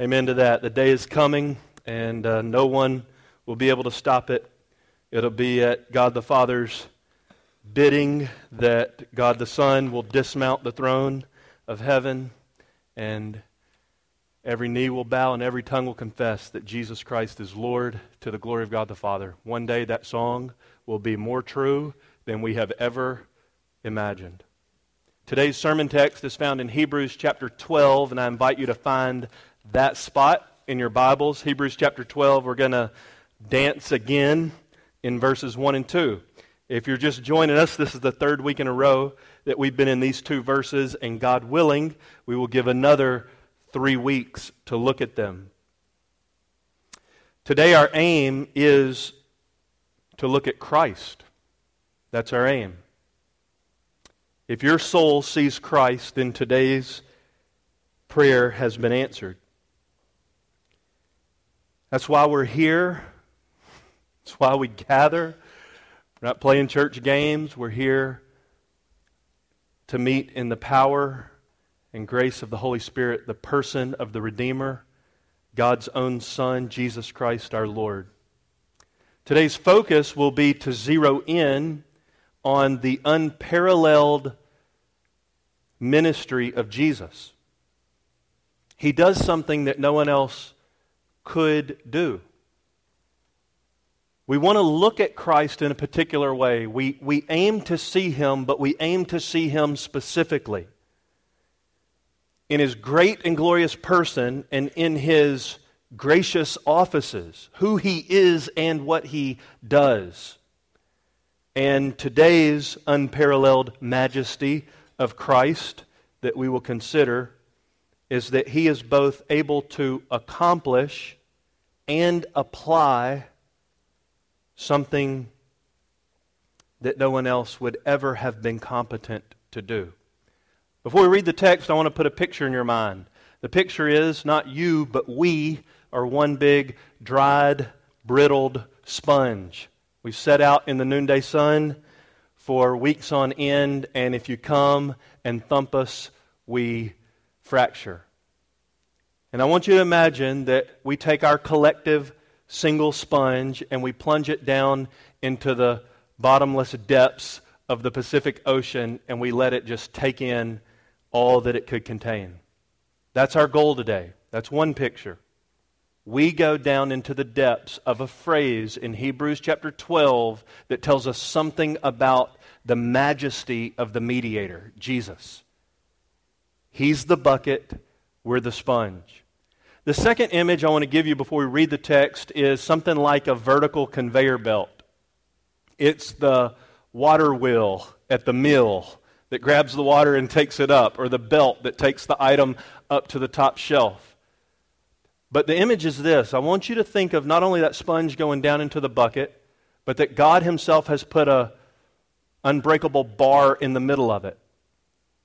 Amen to that. The day is coming, and uh, no one will be able to stop it. It'll be at God the Father's bidding that God the Son will dismount the throne of heaven, and every knee will bow and every tongue will confess that Jesus Christ is Lord to the glory of God the Father. One day that song will be more true than we have ever imagined. Today's sermon text is found in Hebrews chapter 12, and I invite you to find that spot in your Bibles, Hebrews chapter 12. We're going to dance again in verses 1 and 2. If you're just joining us, this is the third week in a row that we've been in these two verses, and God willing, we will give another three weeks to look at them. Today, our aim is to look at Christ. That's our aim. If your soul sees Christ, then today's prayer has been answered. That's why we're here. That's why we gather. We're not playing church games. We're here to meet in the power and grace of the Holy Spirit, the person of the Redeemer, God's own Son, Jesus Christ our Lord. Today's focus will be to zero in on the unparalleled ministry of Jesus. He does something that no one else could do. We want to look at Christ in a particular way. We, we aim to see him, but we aim to see him specifically. In his great and glorious person and in his gracious offices, who he is and what he does. And today's unparalleled majesty of Christ that we will consider is that he is both able to accomplish and apply something that no one else would ever have been competent to do. Before we read the text, I want to put a picture in your mind. The picture is not you, but we are one big, dried, brittled sponge. We set out in the noonday sun for weeks on end, and if you come and thump us, we fracture. And I want you to imagine that we take our collective single sponge and we plunge it down into the bottomless depths of the Pacific Ocean and we let it just take in all that it could contain. That's our goal today. That's one picture. We go down into the depths of a phrase in Hebrews chapter 12 that tells us something about the majesty of the mediator, Jesus. He's the bucket, we're the sponge. The second image I want to give you before we read the text is something like a vertical conveyor belt. It's the water wheel at the mill that grabs the water and takes it up, or the belt that takes the item up to the top shelf. But the image is this I want you to think of not only that sponge going down into the bucket, but that God Himself has put a unbreakable bar in the middle of it.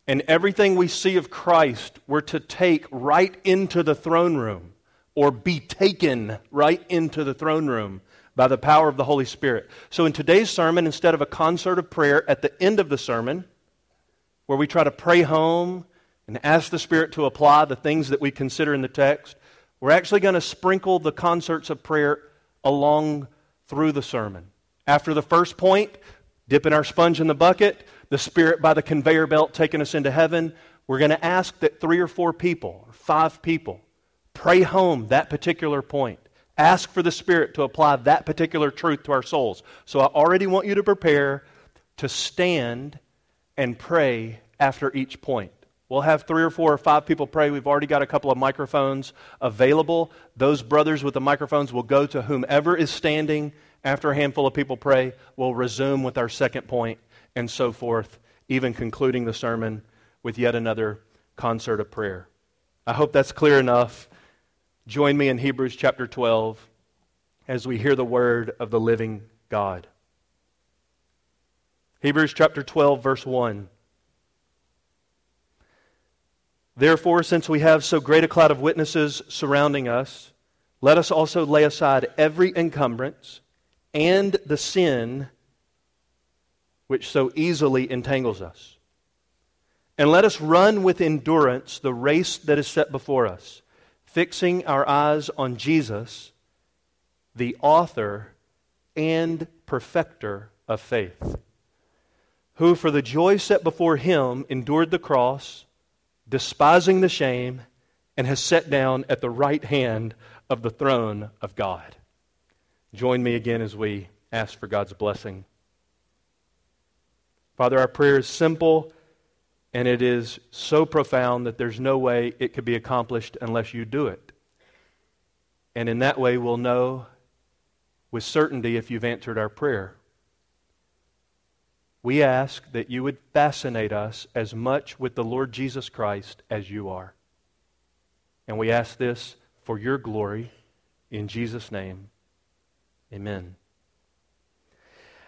And everything we see of Christ, we're to take right into the throne room or be taken right into the throne room by the power of the Holy Spirit. So in today's sermon, instead of a concert of prayer at the end of the sermon, where we try to pray home and ask the Spirit to apply the things that we consider in the text, we're actually going to sprinkle the concerts of prayer along through the sermon. After the first point, dipping our sponge in the bucket, the Spirit by the conveyor belt taking us into heaven, we're going to ask that three or four people, or five people, pray home that particular point. Ask for the Spirit to apply that particular truth to our souls. So I already want you to prepare to stand and pray after each point. We'll have three or four or five people pray. We've already got a couple of microphones available. Those brothers with the microphones will go to whomever is standing after a handful of people pray. We'll resume with our second point and so forth, even concluding the sermon with yet another concert of prayer. I hope that's clear enough. Join me in Hebrews chapter 12 as we hear the word of the living God. Hebrews chapter 12, verse 1. Therefore, since we have so great a cloud of witnesses surrounding us, let us also lay aside every encumbrance and the sin which so easily entangles us. And let us run with endurance the race that is set before us, fixing our eyes on Jesus, the author and perfecter of faith, who for the joy set before him endured the cross, despising the shame, and has sat down at the right hand of the throne of God. Join me again as we ask for God's blessing. Father, our prayer is simple and it is so profound that there's no way it could be accomplished unless you do it. And in that way, we'll know with certainty if you've answered our prayer. We ask that you would fascinate us as much with the Lord Jesus Christ as you are. And we ask this for your glory in Jesus' name. Amen.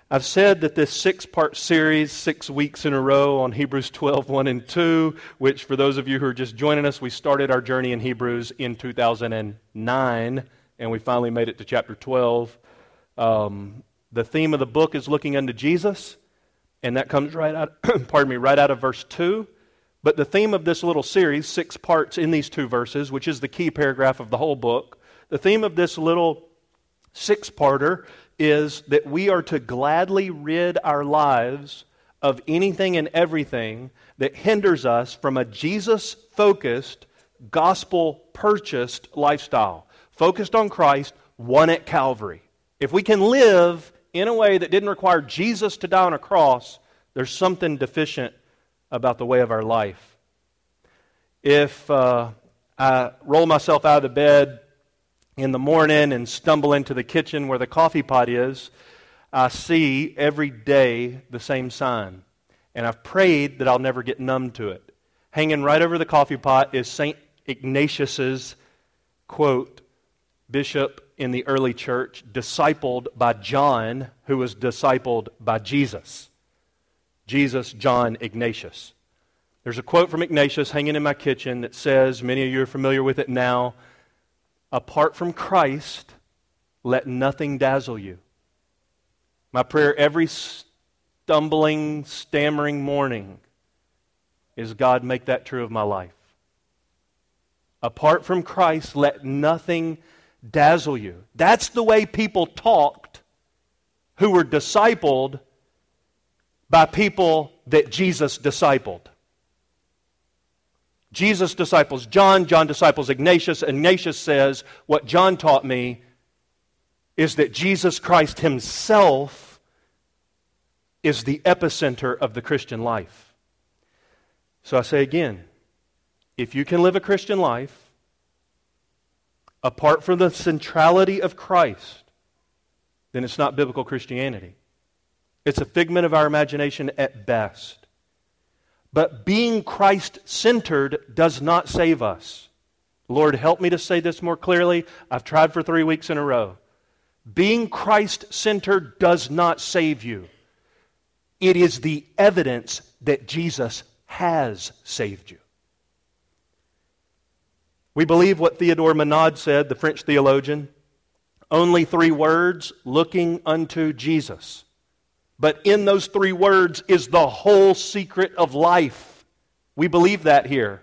I've said that this six part series, six weeks in a row on Hebrews 12, 1 and 2, which for those of you who are just joining us, we started our journey in Hebrews in 2009, and we finally made it to chapter 12. Um, the theme of the book is looking unto Jesus, and that comes right out, pardon me, right out of verse 2. But the theme of this little series, six parts in these two verses, which is the key paragraph of the whole book, the theme of this little six parter is that we are to gladly rid our lives of anything and everything that hinders us from a Jesus focused, gospel purchased lifestyle, focused on Christ, one at Calvary. If we can live in a way that didn't require Jesus to die on a cross, there's something deficient about the way of our life. If uh, I roll myself out of the bed in the morning and stumble into the kitchen where the coffee pot is, I see every day the same sign. And I've prayed that I'll never get numb to it. Hanging right over the coffee pot is St. Ignatius's quote, bishop in the early church, discipled by John, who was discipled by Jesus. Jesus, John, Ignatius. There's a quote from Ignatius hanging in my kitchen that says, many of you are familiar with it now, apart from Christ, let nothing dazzle you. My prayer every stumbling, stammering morning is God, make that true of my life. Apart from Christ, let nothing dazzle you. That's the way people talked who were discipled by people that Jesus discipled. Jesus disciples John, John disciples Ignatius. Ignatius says, What John taught me is that Jesus Christ himself is the epicenter of the Christian life. So I say again if you can live a Christian life apart from the centrality of Christ, then it's not biblical Christianity. It's a figment of our imagination at best. But being Christ centered does not save us. Lord, help me to say this more clearly. I've tried for three weeks in a row. Being Christ centered does not save you, it is the evidence that Jesus has saved you. We believe what Theodore Monod said, the French theologian only three words looking unto Jesus. But in those three words is the whole secret of life. We believe that here.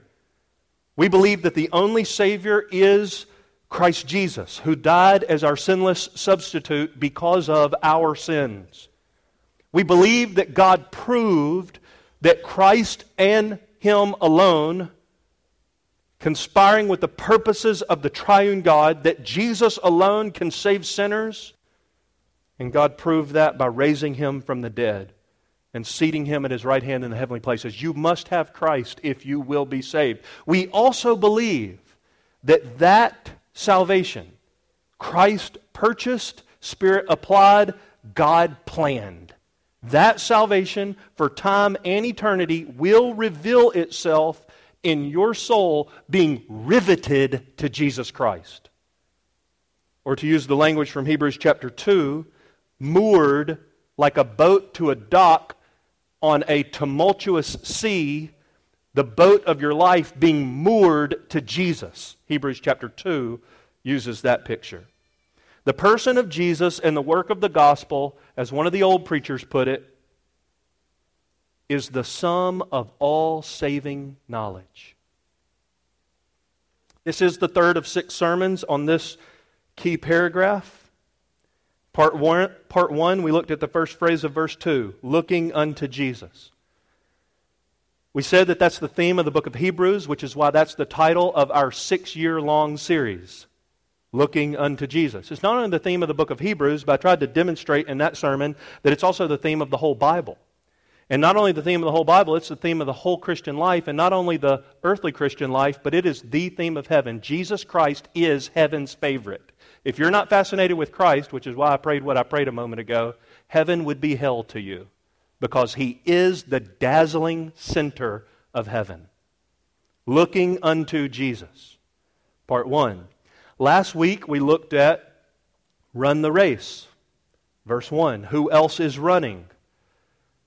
We believe that the only Savior is Christ Jesus, who died as our sinless substitute because of our sins. We believe that God proved that Christ and Him alone, conspiring with the purposes of the triune God, that Jesus alone can save sinners, and God proved that by raising him from the dead and seating him at his right hand in the heavenly places. You must have Christ if you will be saved. We also believe that that salvation, Christ purchased, Spirit applied, God planned. That salvation for time and eternity will reveal itself in your soul being riveted to Jesus Christ. Or to use the language from Hebrews chapter 2, moored like a boat to a dock on a tumultuous sea, the boat of your life being moored to Jesus. Hebrews chapter 2 uses that picture. The person of Jesus and the work of the gospel, as one of the old preachers put it, is the sum of all saving knowledge. This is the third of six sermons on this key paragraph. Part one, part one, we looked at the first phrase of verse 2, looking unto Jesus. We said that that's the theme of the book of Hebrews, which is why that's the title of our six year long series, Looking unto Jesus. It's not only the theme of the book of Hebrews, but I tried to demonstrate in that sermon that it's also the theme of the whole Bible. And not only the theme of the whole Bible, it's the theme of the whole Christian life, and not only the earthly Christian life, but it is the theme of heaven. Jesus Christ is heaven's favorite. If you're not fascinated with Christ, which is why I prayed what I prayed a moment ago, heaven would be hell to you because he is the dazzling center of heaven. Looking unto Jesus. Part one. Last week we looked at run the race. Verse 1. Who else is running?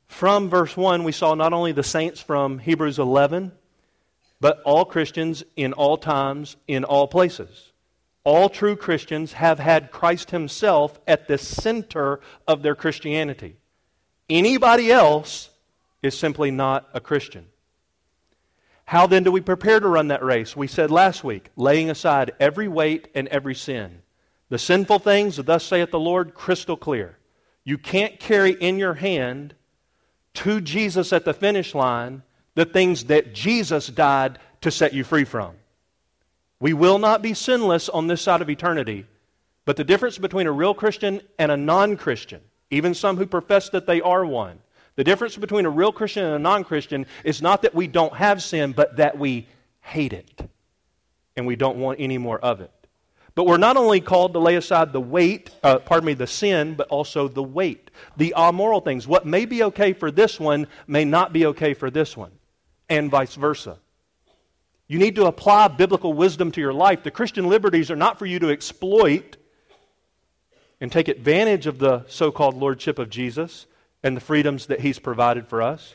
From verse 1, we saw not only the saints from Hebrews 11, but all Christians in all times, in all places. All true Christians have had Christ Himself at the center of their Christianity. Anybody else is simply not a Christian. How then do we prepare to run that race? We said last week, laying aside every weight and every sin. The sinful things, thus saith the Lord, crystal clear. You can't carry in your hand to Jesus at the finish line the things that Jesus died to set you free from. We will not be sinless on this side of eternity, but the difference between a real Christian and a non Christian even some who profess that they are one. The difference between a real Christian and a non Christian is not that we don't have sin, but that we hate it and we don't want any more of it. But we're not only called to lay aside the weight, uh, pardon me, the sin, but also the weight, the amoral things. What may be okay for this one may not be okay for this one, and vice versa. You need to apply biblical wisdom to your life. The Christian liberties are not for you to exploit and take advantage of the so called lordship of Jesus and the freedoms that he's provided for us.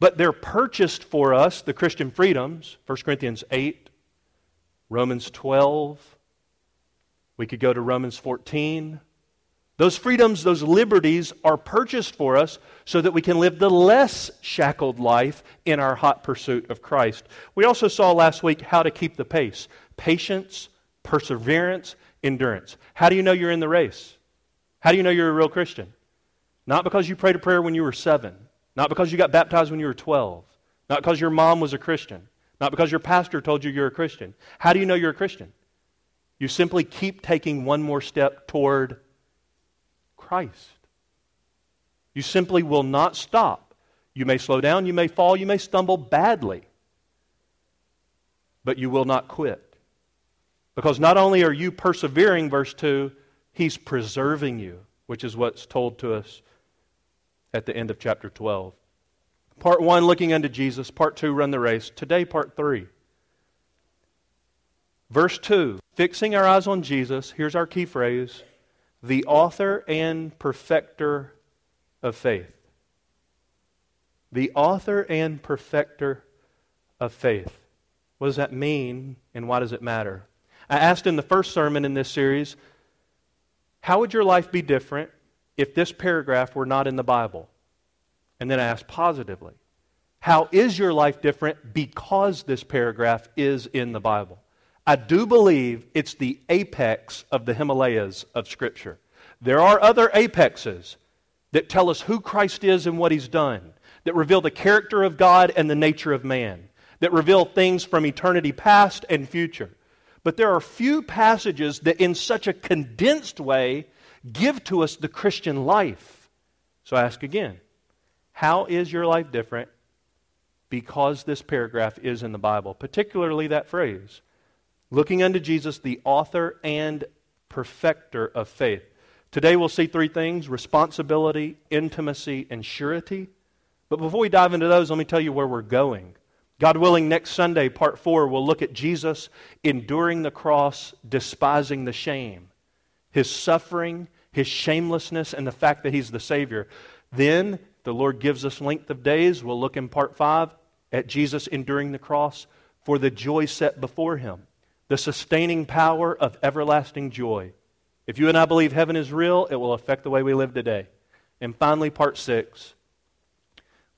But they're purchased for us, the Christian freedoms, 1 Corinthians 8, Romans 12. We could go to Romans 14. Those freedoms, those liberties are purchased for us so that we can live the less shackled life in our hot pursuit of Christ. We also saw last week how to keep the pace patience, perseverance, endurance. How do you know you're in the race? How do you know you're a real Christian? Not because you prayed a prayer when you were seven, not because you got baptized when you were 12, not because your mom was a Christian, not because your pastor told you you're a Christian. How do you know you're a Christian? You simply keep taking one more step toward Christ. You simply will not stop. You may slow down, you may fall, you may stumble badly, but you will not quit. Because not only are you persevering, verse 2, He's preserving you, which is what's told to us at the end of chapter 12. Part 1, looking unto Jesus. Part 2, run the race. Today, part 3. Verse 2, fixing our eyes on Jesus. Here's our key phrase the author and perfecter of faith. The author and perfecter of faith. What does that mean, and why does it matter? I asked in the first sermon in this series, how would your life be different if this paragraph were not in the Bible? And then I asked positively, how is your life different because this paragraph is in the Bible? I do believe it's the apex of the Himalayas of Scripture. There are other apexes that tell us who Christ is and what He's done, that reveal the character of God and the nature of man, that reveal things from eternity past and future. But there are few passages that, in such a condensed way, give to us the Christian life. So I ask again how is your life different because this paragraph is in the Bible, particularly that phrase? Looking unto Jesus, the author and perfecter of faith. Today we'll see three things responsibility, intimacy, and surety. But before we dive into those, let me tell you where we're going. God willing, next Sunday, part four, we'll look at Jesus enduring the cross, despising the shame, his suffering, his shamelessness, and the fact that he's the Savior. Then, the Lord gives us length of days. We'll look in part five at Jesus enduring the cross for the joy set before him, the sustaining power of everlasting joy. If you and I believe heaven is real, it will affect the way we live today. And finally, part six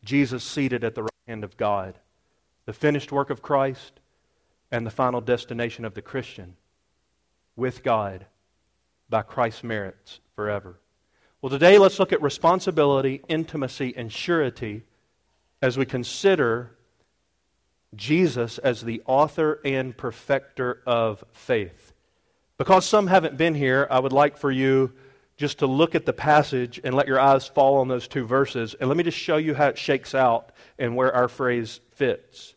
Jesus seated at the right hand of God the finished work of Christ, and the final destination of the Christian with God by Christ's merits forever. Well, today let's look at responsibility, intimacy, and surety as we consider Jesus as the author and perfecter of faith. Because some haven't been here, I would like for you just to look at the passage and let your eyes fall on those two verses. And let me just show you how it shakes out and where our phrase fits.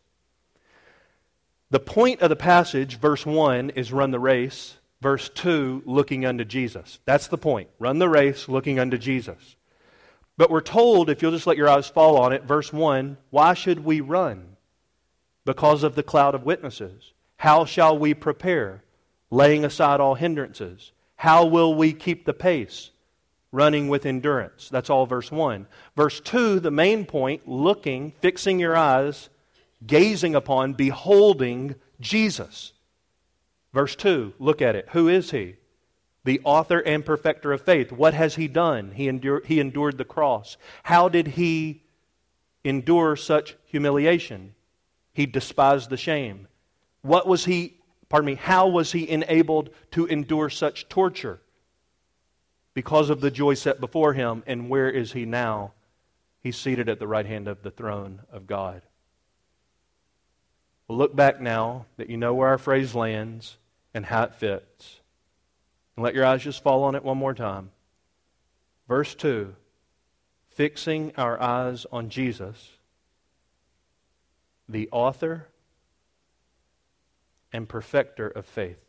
The point of the passage, verse 1, is run the race. Verse 2, looking unto Jesus. That's the point. Run the race, looking unto Jesus. But we're told, if you'll just let your eyes fall on it, verse 1, why should we run? Because of the cloud of witnesses. How shall we prepare? Laying aside all hindrances. How will we keep the pace? Running with endurance. That's all verse 1. Verse 2, the main point, looking, fixing your eyes, gazing upon, beholding Jesus. Verse 2, look at it. Who is he? The author and perfecter of faith. What has he done? He, endured, he endured the cross. How did he endure such humiliation? He despised the shame. What was he, pardon me, how was he enabled to endure such torture? Because of the joy set before him. And where is he now? He's seated at the right hand of the throne of God. We'll look back now that you know where our phrase lands and how it fits. And let your eyes just fall on it one more time. Verse 2 Fixing our eyes on Jesus, the author and perfecter of faith.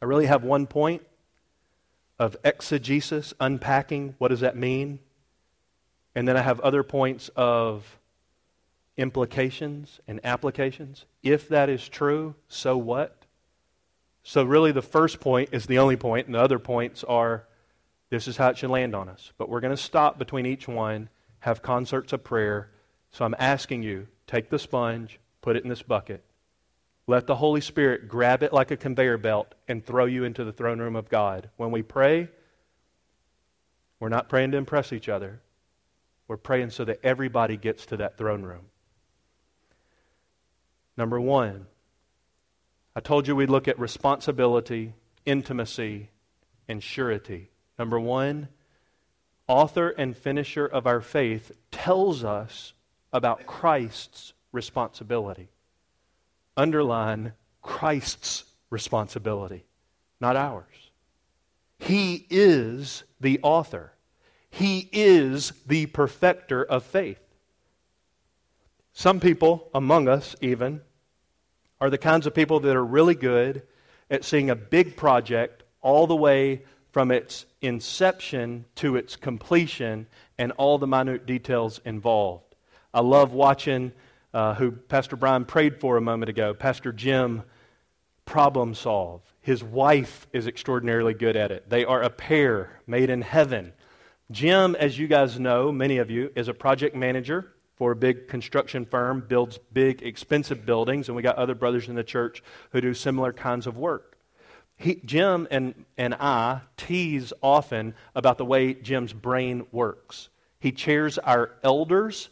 I really have one point of exegesis, unpacking what does that mean? And then I have other points of implications and applications. If that is true, so what? So, really, the first point is the only point, and the other points are this is how it should land on us. But we're going to stop between each one, have concerts of prayer. So, I'm asking you take the sponge, put it in this bucket. Let the Holy Spirit grab it like a conveyor belt and throw you into the throne room of God. When we pray, we're not praying to impress each other. We're praying so that everybody gets to that throne room. Number one, I told you we'd look at responsibility, intimacy, and surety. Number one, author and finisher of our faith tells us about Christ's responsibility. Underline Christ's responsibility, not ours. He is the author. He is the perfecter of faith. Some people among us, even, are the kinds of people that are really good at seeing a big project all the way from its inception to its completion and all the minute details involved. I love watching uh, who Pastor Brian prayed for a moment ago, Pastor Jim, problem solve. His wife is extraordinarily good at it. They are a pair made in heaven. Jim, as you guys know, many of you, is a project manager for a big construction firm, builds big, expensive buildings, and we got other brothers in the church who do similar kinds of work. He, Jim and, and I tease often about the way Jim's brain works. He chairs our elders,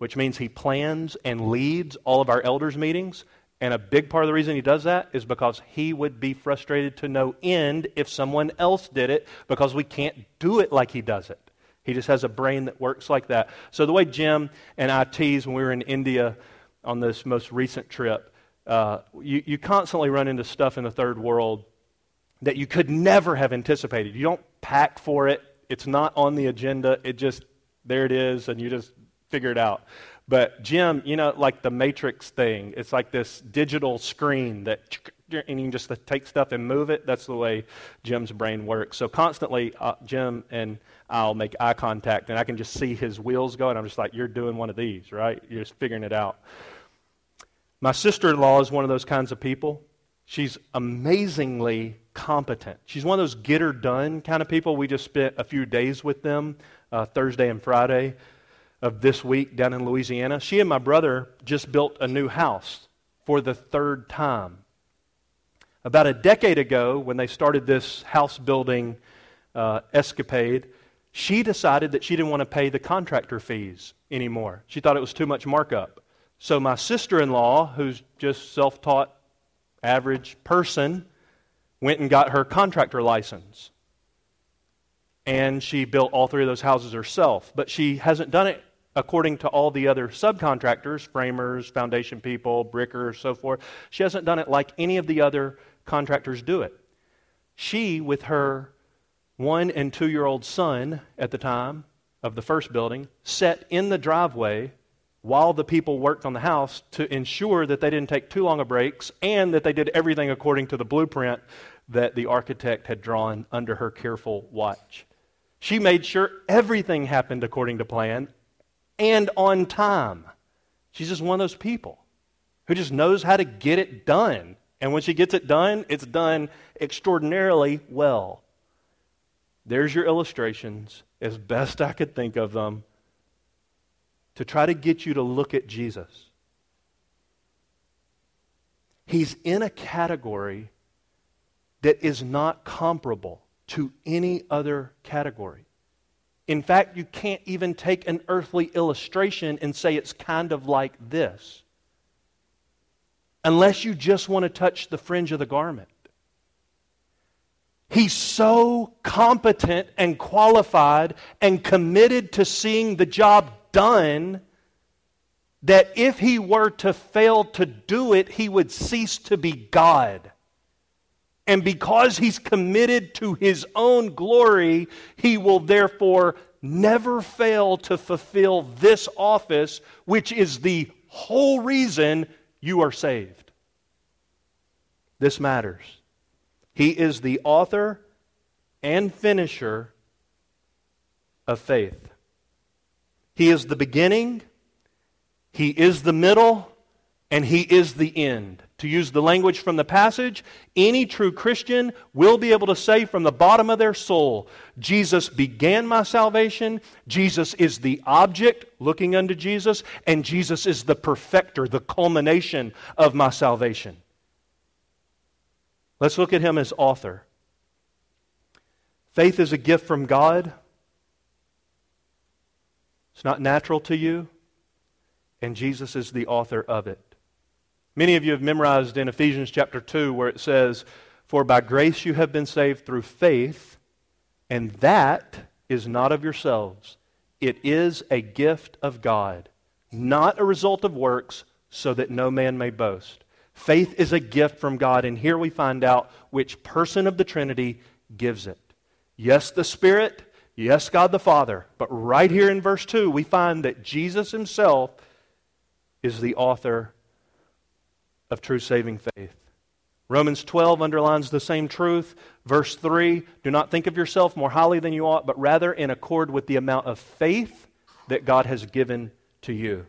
which means he plans and leads all of our elders' meetings. And a big part of the reason he does that is because he would be frustrated to no end if someone else did it because we can't do it like he does it. He just has a brain that works like that. So, the way Jim and I tease when we were in India on this most recent trip, uh, you, you constantly run into stuff in the third world that you could never have anticipated. You don't pack for it, it's not on the agenda. It just, there it is, and you just figure it out. But Jim, you know, like the Matrix thing, it's like this digital screen that and you can just take stuff and move it. That's the way Jim's brain works. So constantly, uh, Jim and I'll make eye contact, and I can just see his wheels going. I'm just like, "You're doing one of these, right? You're just figuring it out." My sister-in-law is one of those kinds of people. She's amazingly competent. She's one of those get her done kind of people. We just spent a few days with them, uh, Thursday and Friday of this week down in Louisiana. She and my brother just built a new house for the third time. About a decade ago, when they started this house building uh, escapade, she decided that she didn't want to pay the contractor fees anymore. She thought it was too much markup. So my sister in law, who's just self taught average person, went and got her contractor license. And she built all three of those houses herself. But she hasn't done it according to all the other subcontractors, framers, foundation people, brickers, so forth. She hasn't done it like any of the other contractors do it. She, with her one and two year old son at the time of the first building, sat in the driveway while the people worked on the house to ensure that they didn't take too long of breaks and that they did everything according to the blueprint that the architect had drawn under her careful watch. She made sure everything happened according to plan and on time. She's just one of those people who just knows how to get it done. And when she gets it done, it's done extraordinarily well. There's your illustrations, as best I could think of them, to try to get you to look at Jesus. He's in a category that is not comparable to any other category. In fact, you can't even take an earthly illustration and say it's kind of like this, unless you just want to touch the fringe of the garment. He's so competent and qualified and committed to seeing the job done that if he were to fail to do it, he would cease to be God. And because he's committed to his own glory, he will therefore never fail to fulfill this office, which is the whole reason you are saved. This matters. He is the author and finisher of faith. He is the beginning, He is the middle, and He is the end. To use the language from the passage, any true Christian will be able to say from the bottom of their soul, Jesus began my salvation, Jesus is the object looking unto Jesus, and Jesus is the perfecter, the culmination of my salvation. Let's look at him as author. Faith is a gift from God. It's not natural to you, and Jesus is the author of it. Many of you have memorized in Ephesians chapter 2 where it says, For by grace you have been saved through faith, and that is not of yourselves. It is a gift of God, not a result of works, so that no man may boast. Faith is a gift from God, and here we find out which person of the Trinity gives it. Yes, the Spirit, Yes, God the Father. But right here in verse 2, we find that Jesus himself is the author of true saving faith. Romans 12 underlines the same truth. Verse 3 Do not think of yourself more highly than you ought, but rather in accord with the amount of faith that God has given to you.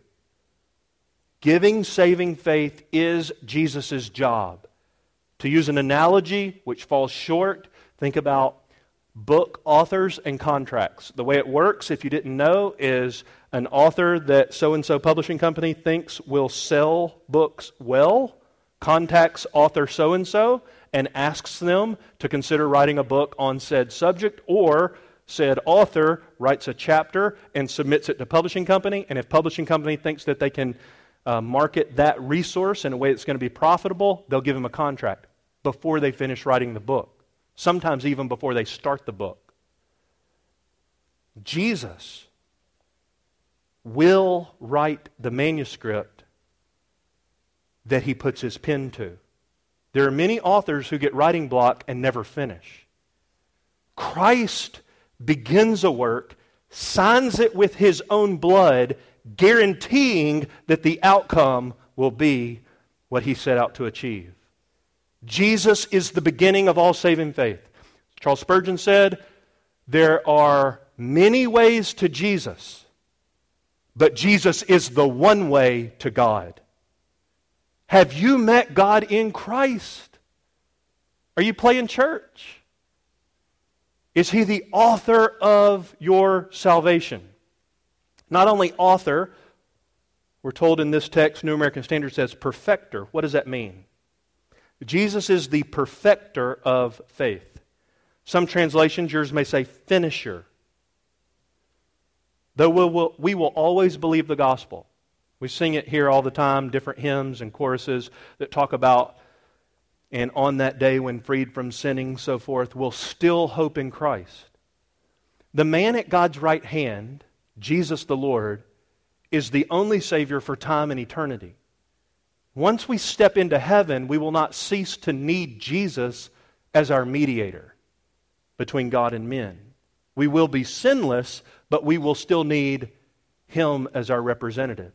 Giving saving faith is Jesus' job. To use an analogy which falls short, think about book authors and contracts. The way it works, if you didn't know, is an author that so and so publishing company thinks will sell books well contacts author so and so and asks them to consider writing a book on said subject or said author writes a chapter and submits it to publishing company and if publishing company thinks that they can uh, market that resource in a way that's going to be profitable they'll give them a contract before they finish writing the book sometimes even before they start the book. Jesus will write the manuscript that he puts his pen to. There are many authors who get writing block and never finish. Christ begins a work, signs it with his own blood, guaranteeing that the outcome will be what he set out to achieve. Jesus is the beginning of all saving faith. Charles Spurgeon said, There are many ways to Jesus, but Jesus is the one way to God. Have you met God in Christ? Are you playing church? Is he the author of your salvation? Not only author, we're told in this text, New American Standard says perfecter. What does that mean? Jesus is the perfecter of faith. Some translations, yours may say finisher. Though we will, we will always believe the gospel. We sing it here all the time, different hymns and choruses that talk about, and on that day when freed from sinning, so forth, we'll still hope in Christ. The man at God's right hand, Jesus the Lord, is the only Savior for time and eternity. Once we step into heaven, we will not cease to need Jesus as our mediator between God and men. We will be sinless, but we will still need Him as our representative.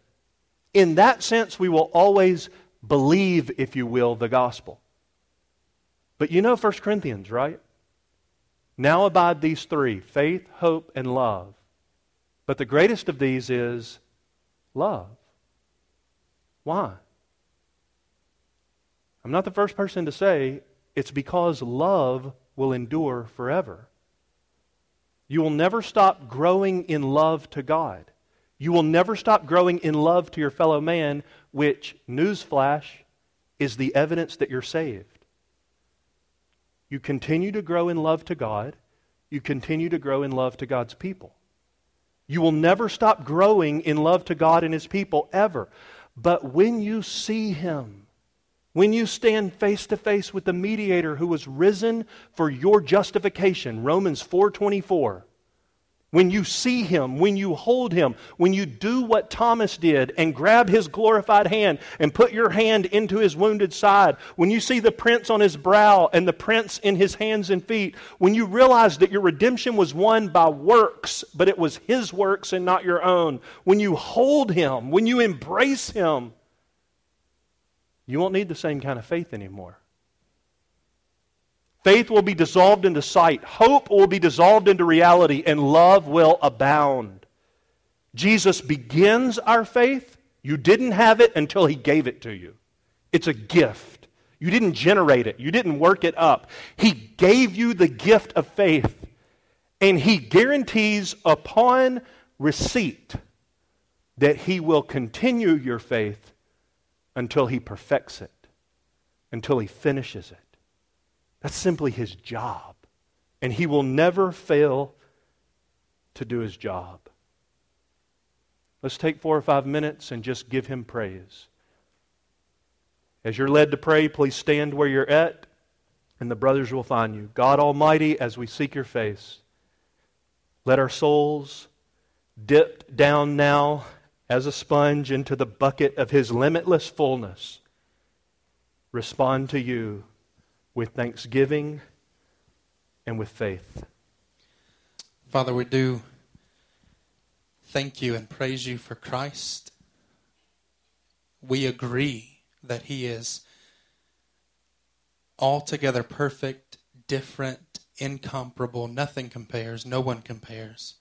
In that sense, we will always believe, if you will, the gospel. But you know 1 Corinthians, right? Now abide these three faith, hope, and love. But the greatest of these is love. Why? I'm not the first person to say it's because love will endure forever. You will never stop growing in love to God. You will never stop growing in love to your fellow man, which, newsflash, is the evidence that you're saved. You continue to grow in love to God, you continue to grow in love to God's people. You will never stop growing in love to God and His people, ever. But when you see Him, when you stand face to face with the mediator who was risen for your justification, Romans 4:24. When you see him, when you hold him, when you do what Thomas did and grab his glorified hand and put your hand into his wounded side, when you see the prints on his brow and the prints in his hands and feet, when you realize that your redemption was won by works, but it was his works and not your own, when you hold him, when you embrace him, you won't need the same kind of faith anymore. Faith will be dissolved into sight, hope will be dissolved into reality, and love will abound. Jesus begins our faith. You didn't have it until He gave it to you. It's a gift. You didn't generate it, you didn't work it up. He gave you the gift of faith, and He guarantees upon receipt that He will continue your faith until he perfects it, until he finishes it. That's simply his job. And he will never fail to do his job. Let's take four or five minutes and just give him praise. As you're led to pray, please stand where you're at, and the brothers will find you. God Almighty, as we seek your face, let our souls dip down now as a sponge into the bucket of His limitless fullness, respond to you with thanksgiving and with faith. Father, we do thank you and praise you for Christ. We agree that He is altogether perfect, different, incomparable. Nothing compares, no one compares.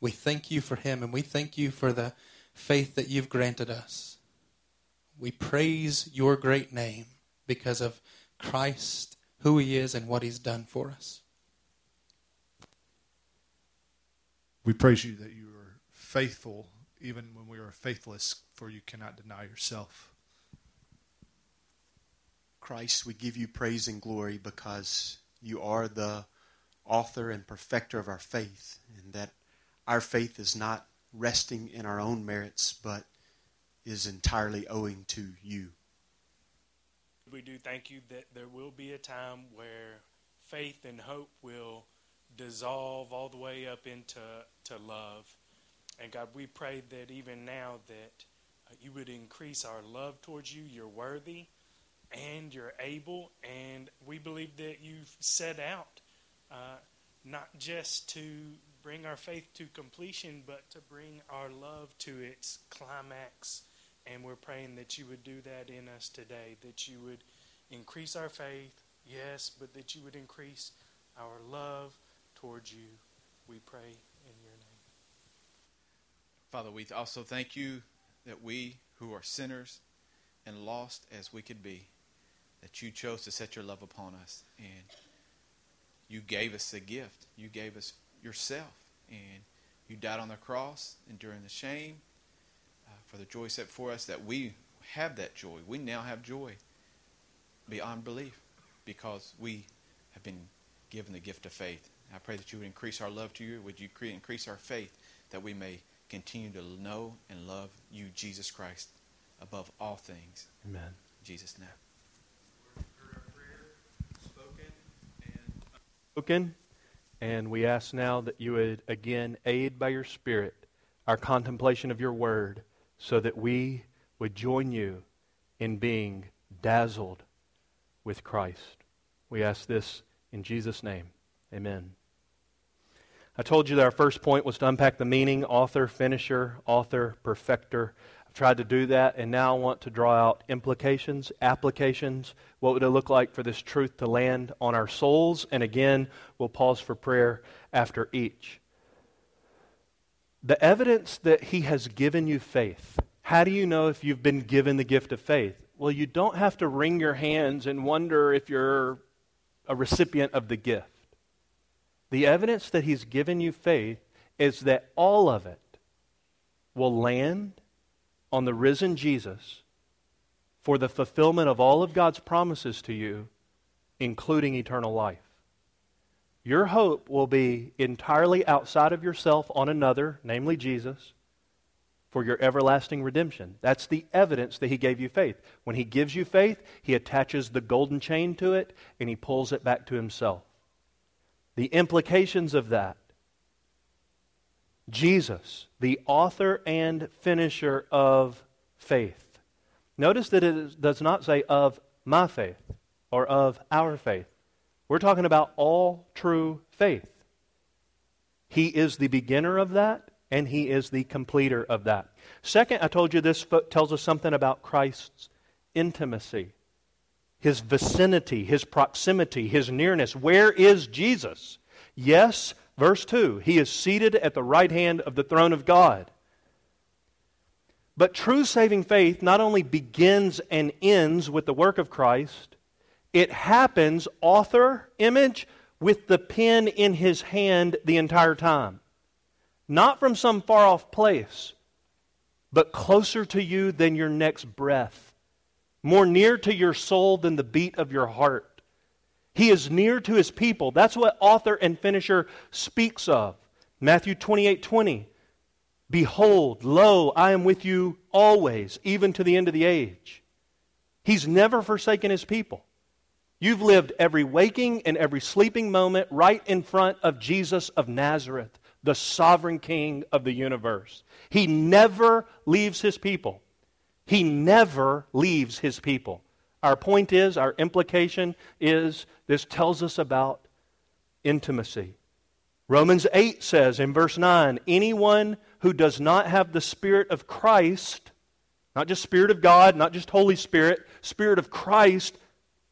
We thank you for Him, and we thank you for the faith that you've granted us. We praise your great name because of Christ, who he is, and what he's done for us. We praise you that you are faithful even when we are faithless, for you cannot deny yourself. Christ, we give you praise and glory because you are the author and perfecter of our faith, and that our faith is not resting in our own merits, but is entirely owing to you. We do thank you that there will be a time where faith and hope will dissolve all the way up into to love. And God, we pray that even now that uh, you would increase our love towards you. You're worthy and you're able, and we believe that you've set out uh, not just to bring our faith to completion, but to bring our love to its climax. And we're praying that you would do that in us today, that you would increase our faith, yes, but that you would increase our love towards you. We pray in your name. Father, we also thank you that we who are sinners and lost as we could be, that you chose to set your love upon us. And you gave us a gift. You gave us yourself. And you died on the cross, enduring the shame uh, for the joy set for us, that we have that joy. We now have joy beyond belief because we have been given the gift of faith. I pray that you would increase our love to you. Would you increase our faith that we may continue to know and love you, Jesus Christ, above all things. Amen. In Jesus' name. Spoken, and we ask now that you would again aid by your Spirit our contemplation of your word so that we would join you in being dazzled with Christ. We ask this in Jesus' name. Amen. I told you that our first point was to unpack the meaning author, finisher, author, perfecter. Tried to do that, and now I want to draw out implications, applications. What would it look like for this truth to land on our souls? And again, we'll pause for prayer after each. The evidence that He has given you faith. How do you know if you've been given the gift of faith? Well, you don't have to wring your hands and wonder if you're a recipient of the gift. The evidence that He's given you faith is that all of it will land on the risen Jesus for the fulfillment of all of God's promises to you, including eternal life. Your hope will be entirely outside of yourself on another, namely Jesus, for your everlasting redemption. That's the evidence that He gave you faith. When He gives you faith, He attaches the golden chain to it and He pulls it back to Himself. The implications of that Jesus, the author and finisher of faith. Notice that it does not say of my faith or of our faith. We're talking about all true faith. He is the beginner of that, and He is the completer of that. Second, I told you this tells us something about Christ's intimacy, His vicinity, His proximity, His nearness. Where is Jesus? Yes, verse 2, He is seated at the right hand of the throne of God. But true saving faith not only begins and ends with the work of Christ, it happens, author, image, with the pen in his hand the entire time. Not from some far off place, but closer to you than your next breath, more near to your soul than the beat of your heart. He is near to his people. That's what author and finisher speaks of. Matthew 28 20. Behold, lo, I am with you always, even to the end of the age. He's never forsaken his people. You've lived every waking and every sleeping moment right in front of Jesus of Nazareth, the sovereign king of the universe. He never leaves his people. He never leaves his people. Our point is, our implication is, this tells us about intimacy. Romans 8 says in verse 9 anyone who does not have the Spirit of Christ, not just Spirit of God, not just Holy Spirit, Spirit of Christ,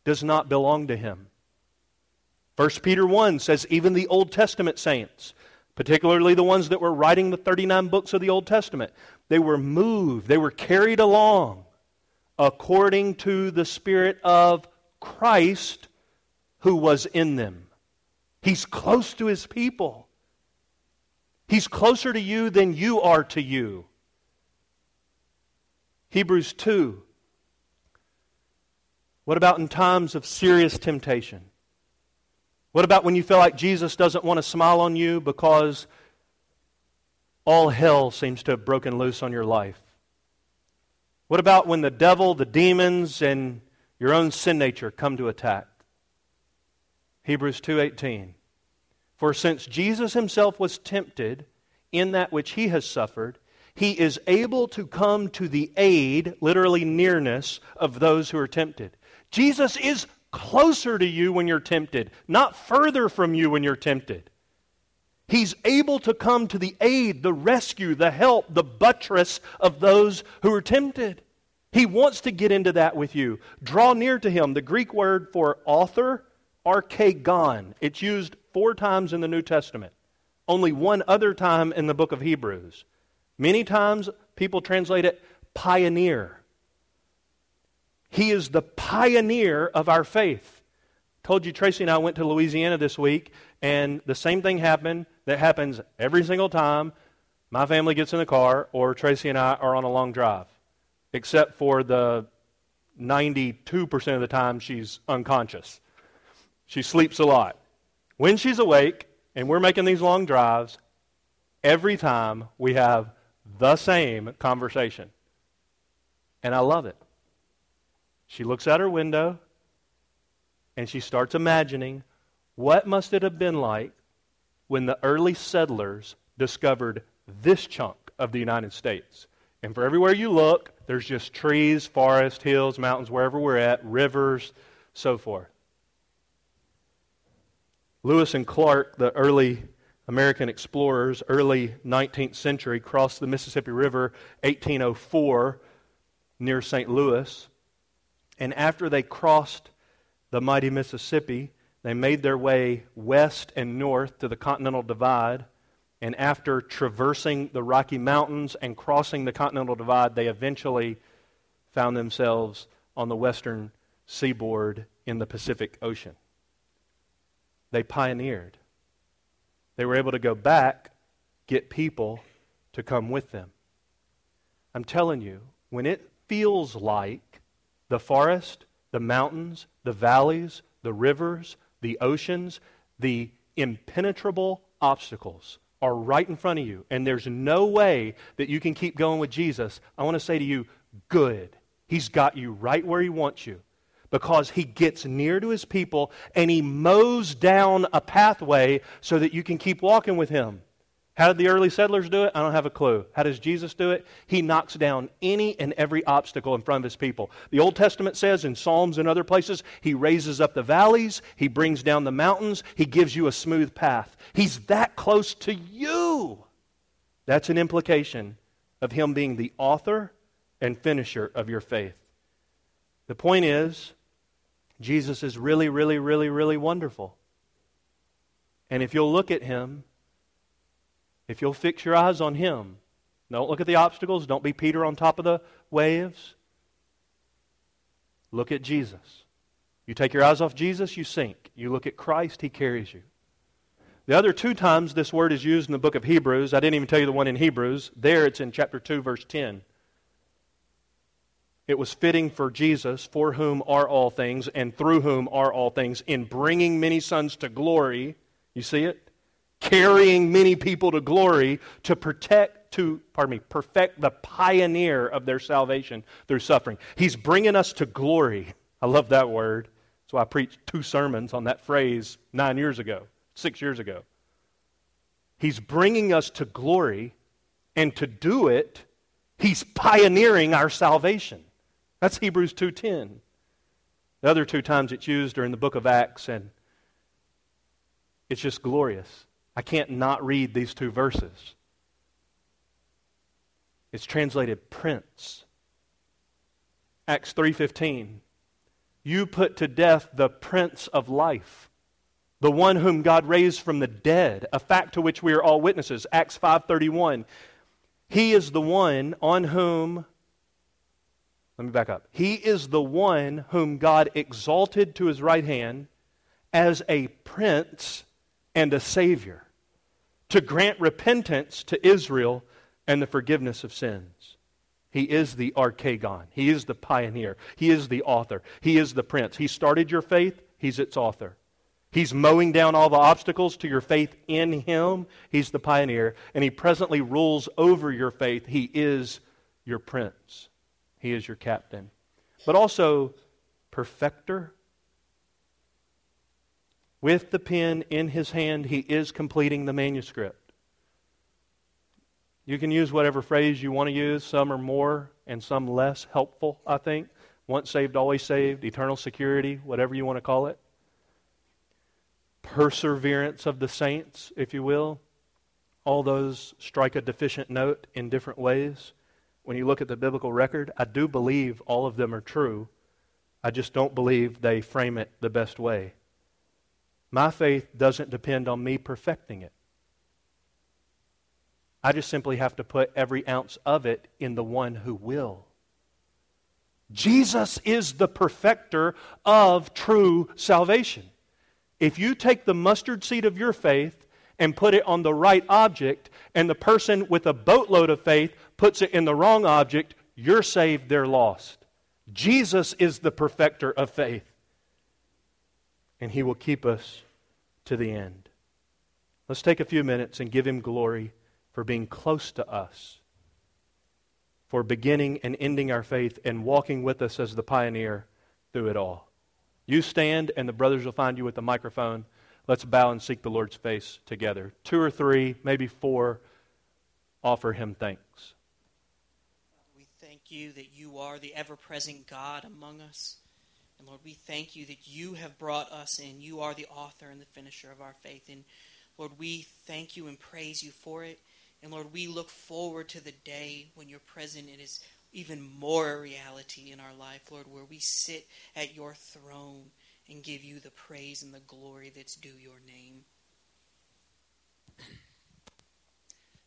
does not belong to him. 1 Peter 1 says, even the Old Testament saints, particularly the ones that were writing the 39 books of the Old Testament, they were moved, they were carried along according to the Spirit of Christ who was in them. He's close to his people. He's closer to you than you are to you. Hebrews 2 what about in times of serious temptation? What about when you feel like Jesus doesn't want to smile on you because all hell seems to have broken loose on your life? What about when the devil, the demons, and your own sin nature come to attack? Hebrews 2:18 For since Jesus himself was tempted in that which he has suffered, he is able to come to the aid, literally nearness, of those who are tempted. Jesus is closer to you when you're tempted, not further from you when you're tempted. He's able to come to the aid, the rescue, the help, the buttress of those who are tempted. He wants to get into that with you. Draw near to him. The Greek word for author, archegon. It's used four times in the New Testament, only one other time in the book of Hebrews. Many times people translate it pioneer. He is the pioneer of our faith. Told you Tracy and I went to Louisiana this week, and the same thing happened that happens every single time my family gets in the car or Tracy and I are on a long drive, except for the 92% of the time she's unconscious. She sleeps a lot. When she's awake and we're making these long drives, every time we have the same conversation. And I love it. She looks out her window and she starts imagining what must it have been like when the early settlers discovered this chunk of the United States. And for everywhere you look, there's just trees, forests, hills, mountains, wherever we're at, rivers, so forth. Lewis and Clark, the early American explorers, early 19th century, crossed the Mississippi River 1804 near St. Louis. And after they crossed the mighty Mississippi, they made their way west and north to the Continental Divide. And after traversing the Rocky Mountains and crossing the Continental Divide, they eventually found themselves on the western seaboard in the Pacific Ocean. They pioneered. They were able to go back, get people to come with them. I'm telling you, when it feels like the forest, the mountains, the valleys, the rivers, the oceans, the impenetrable obstacles are right in front of you, and there's no way that you can keep going with Jesus, I want to say to you, good. He's got you right where He wants you because He gets near to His people and He mows down a pathway so that you can keep walking with Him. How did the early settlers do it? I don't have a clue. How does Jesus do it? He knocks down any and every obstacle in front of his people. The Old Testament says in Psalms and other places, he raises up the valleys, he brings down the mountains, he gives you a smooth path. He's that close to you. That's an implication of him being the author and finisher of your faith. The point is, Jesus is really, really, really, really wonderful. And if you'll look at him, if you'll fix your eyes on Him, don't look at the obstacles, don't be Peter on top of the waves. Look at Jesus. You take your eyes off Jesus, you sink. You look at Christ, He carries you. The other two times this word is used in the book of Hebrews, I didn't even tell you the one in Hebrews. There it's in chapter 2, verse 10. It was fitting for Jesus, for whom are all things, and through whom are all things, in bringing many sons to glory. You see it? Carrying many people to glory to protect to pardon me perfect the pioneer of their salvation through suffering. He's bringing us to glory. I love that word. So i preached two sermons on that phrase nine years ago six years ago. He's bringing us to glory and to do it he's pioneering our salvation. That's hebrews 2.10 the other two times it's used are in the book of acts and it's just glorious I can't not read these two verses. It's translated prince. Acts 3:15. You put to death the prince of life, the one whom God raised from the dead, a fact to which we are all witnesses. Acts 5:31. He is the one on whom Let me back up. He is the one whom God exalted to his right hand as a prince and a Savior to grant repentance to Israel and the forgiveness of sins. He is the archegon. He is the pioneer. He is the author. He is the prince. He started your faith, He's its author. He's mowing down all the obstacles to your faith in Him. He's the pioneer. And He presently rules over your faith. He is your prince, He is your captain. But also, perfecter with the pen in his hand, he is completing the manuscript. You can use whatever phrase you want to use. Some are more and some less helpful, I think. Once saved, always saved, eternal security, whatever you want to call it. Perseverance of the saints, if you will. All those strike a deficient note in different ways. When you look at the biblical record, I do believe all of them are true. I just don't believe they frame it the best way. My faith doesn't depend on me perfecting it. I just simply have to put every ounce of it in the one who will. Jesus is the perfecter of true salvation. If you take the mustard seed of your faith and put it on the right object, and the person with a boatload of faith puts it in the wrong object, you're saved, they're lost. Jesus is the perfecter of faith and He will keep us to the end. Let's take a few minutes and give Him glory for being close to us for beginning and ending our faith and walking with us as the pioneer through it all. You stand, and the brothers will find you with the microphone. Let's bow and seek the Lord's face together. Two or three, maybe four, offer him thanks. We thank you that you are the ever present God among us. And Lord, we thank you that you have brought us in. You are the author and the finisher of our faith. And Lord, we thank you and praise you for it. And Lord, we look forward to the day when you're present. Even more a reality in our life, Lord, where we sit at your throne and give you the praise and the glory that's due your name.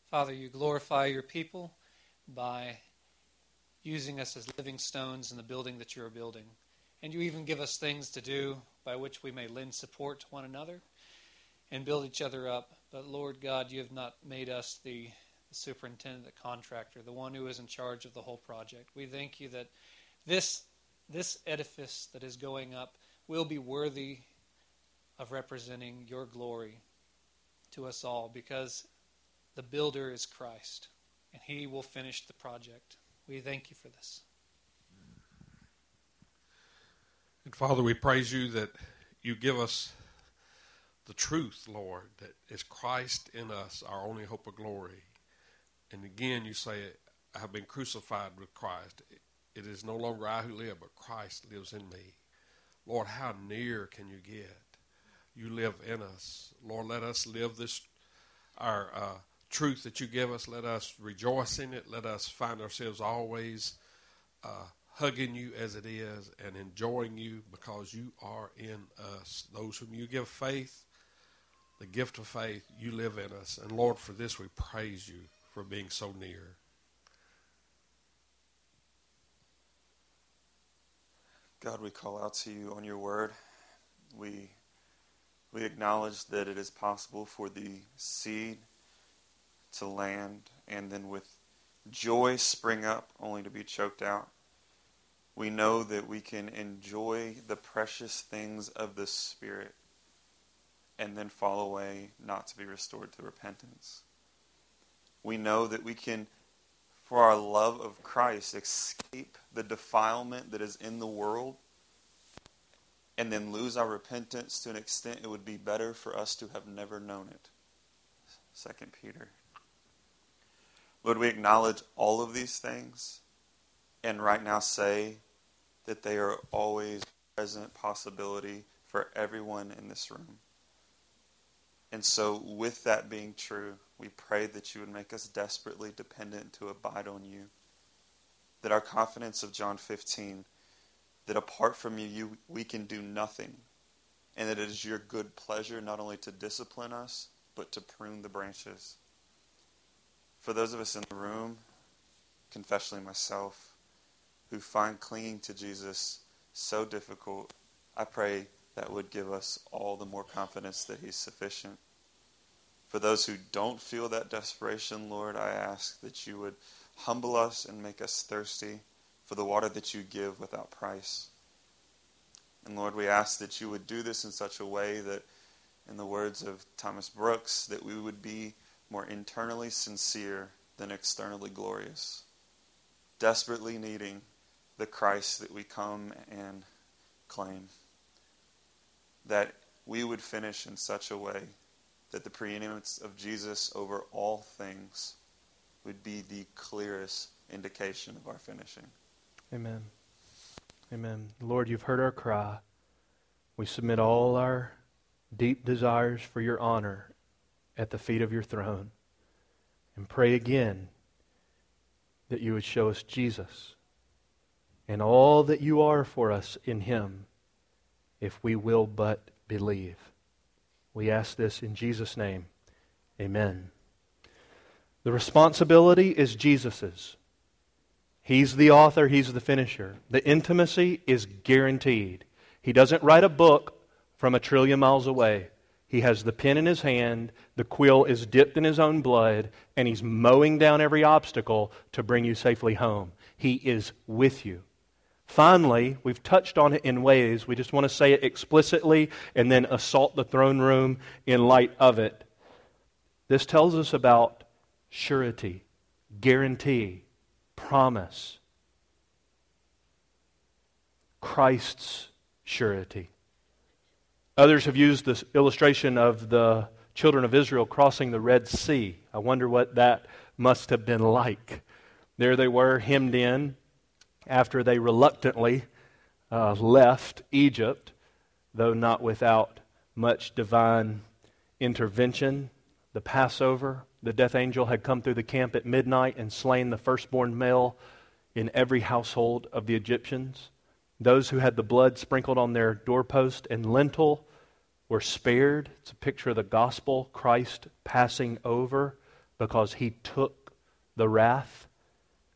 Father, you glorify your people by using us as living stones in the building that you are building. And you even give us things to do by which we may lend support to one another and build each other up. But Lord God, you have not made us the, the superintendent, the contractor, the one who is in charge of the whole project. We thank you that this this edifice that is going up will be worthy of representing your glory to us all because the builder is Christ and he will finish the project. We thank you for this. And Father, we praise you that you give us the truth, Lord, that is Christ in us, our only hope of glory. And again, you say, I have been crucified with Christ. It is no longer I who live, but Christ lives in me. Lord, how near can you get? You live in us. Lord, let us live this, our uh, truth that you give us. Let us rejoice in it. Let us find ourselves always uh, hugging you as it is and enjoying you because you are in us. Those whom you give faith, the gift of faith, you live in us. And Lord, for this we praise you for being so near. God, we call out to you on your word. We we acknowledge that it is possible for the seed to land and then with joy spring up only to be choked out. We know that we can enjoy the precious things of the Spirit and then fall away not to be restored to repentance. We know that we can, for our love of Christ, escape the defilement that is in the world and then lose our repentance to an extent it would be better for us to have never known it. Second Peter. Lord, we acknowledge all of these things and right now say that they are always present possibility for everyone in this room. And so, with that being true, we pray that you would make us desperately dependent to abide on you. That our confidence of John 15, that apart from you, you we can do nothing. And that it is your good pleasure not only to discipline us, but to prune the branches. For those of us in the room, confessionally myself, who find clinging to Jesus so difficult, I pray that would give us all the more confidence that He's sufficient. For those who don't feel that desperation, Lord, I ask that you would humble us and make us thirsty for the water that you give without price. And Lord, we ask that you would do this in such a way that, in the words of Thomas Brooks, that we would be more internally sincere than externally glorious, desperately needing the Christ that we come and claim that we would finish in such a way that the preeminence of Jesus over all things would be the clearest indication of our finishing. Amen. Amen. Lord, you've heard our cry. We submit all our deep desires for your honor at the feet of your throne and pray again that you would show us Jesus and all that you are for us in him if we will but believe. We ask this in Jesus' name. Amen. The responsibility is Jesus's. He's the author, He's the finisher. The intimacy is guaranteed. He doesn't write a book from a trillion miles away. He has the pen in his hand, the quill is dipped in his own blood, and he's mowing down every obstacle to bring you safely home. He is with you. Finally, we've touched on it in ways. We just want to say it explicitly and then assault the throne room in light of it. This tells us about surety, guarantee. promise, Christ's surety. Others have used this illustration of the children of Israel crossing the Red Sea. I wonder what that must have been like. There they were, hemmed in, after they reluctantly uh, left Egypt, though not without much divine intervention. The Passover, the death angel had come through the camp at midnight and slain the firstborn male in every household of the Egyptians. Those who had the blood sprinkled on their doorpost and lintel were spared. It's a picture of the gospel, Christ passing over because he took the wrath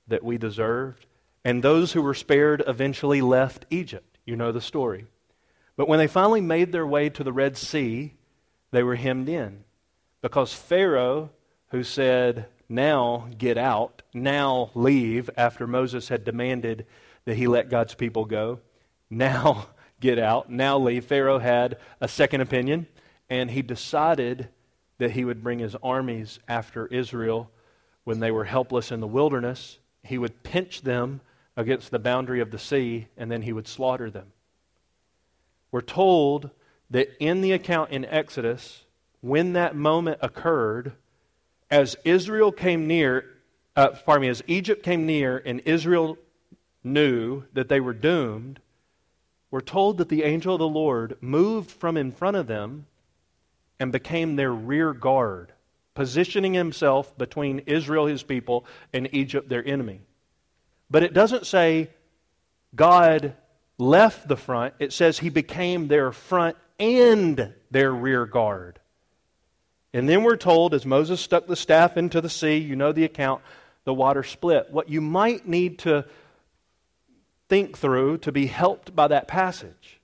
that we deserved. And those who were spared eventually left Egypt. You know the story. But when they finally made their way to the Red Sea, they were hemmed in because Pharaoh, who said, Now get out, now leave, after Moses had demanded that he let God's people go, now get out, now leave. Pharaoh had a second opinion, and he decided that he would bring his armies after Israel when they were helpless in the wilderness. He would pinch them against the boundary of the sea, and then he would slaughter them. We're told that in the account in Exodus, when that moment occurred, as Israel came near, uh, pardon me, as Egypt came near and Israel knew that they were doomed, we're told that the angel of the Lord moved from in front of them and became their rear guard, positioning himself between Israel, his people, and Egypt, their enemy. But it doesn't say God left the front, it says he became their front and their rear guard. And then we're told, as Moses stuck the staff into the sea, you know the account, the water split. What you might need to think through to be helped by that passage,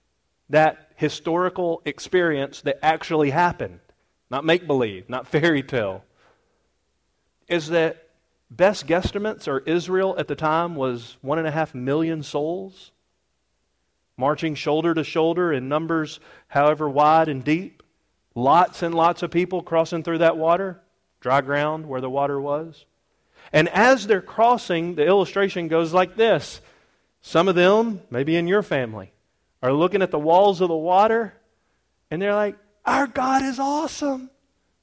that historical experience that actually happened, not make believe, not fairy tale, is that best guesstimates are Israel at the time was one and a half million souls, marching shoulder to shoulder in numbers however wide and deep. Lots and lots of people crossing through that water, dry ground where the water was. And as they're crossing, the illustration goes like this some of them, maybe in your family, are looking at the walls of the water and they're like, Our God is awesome.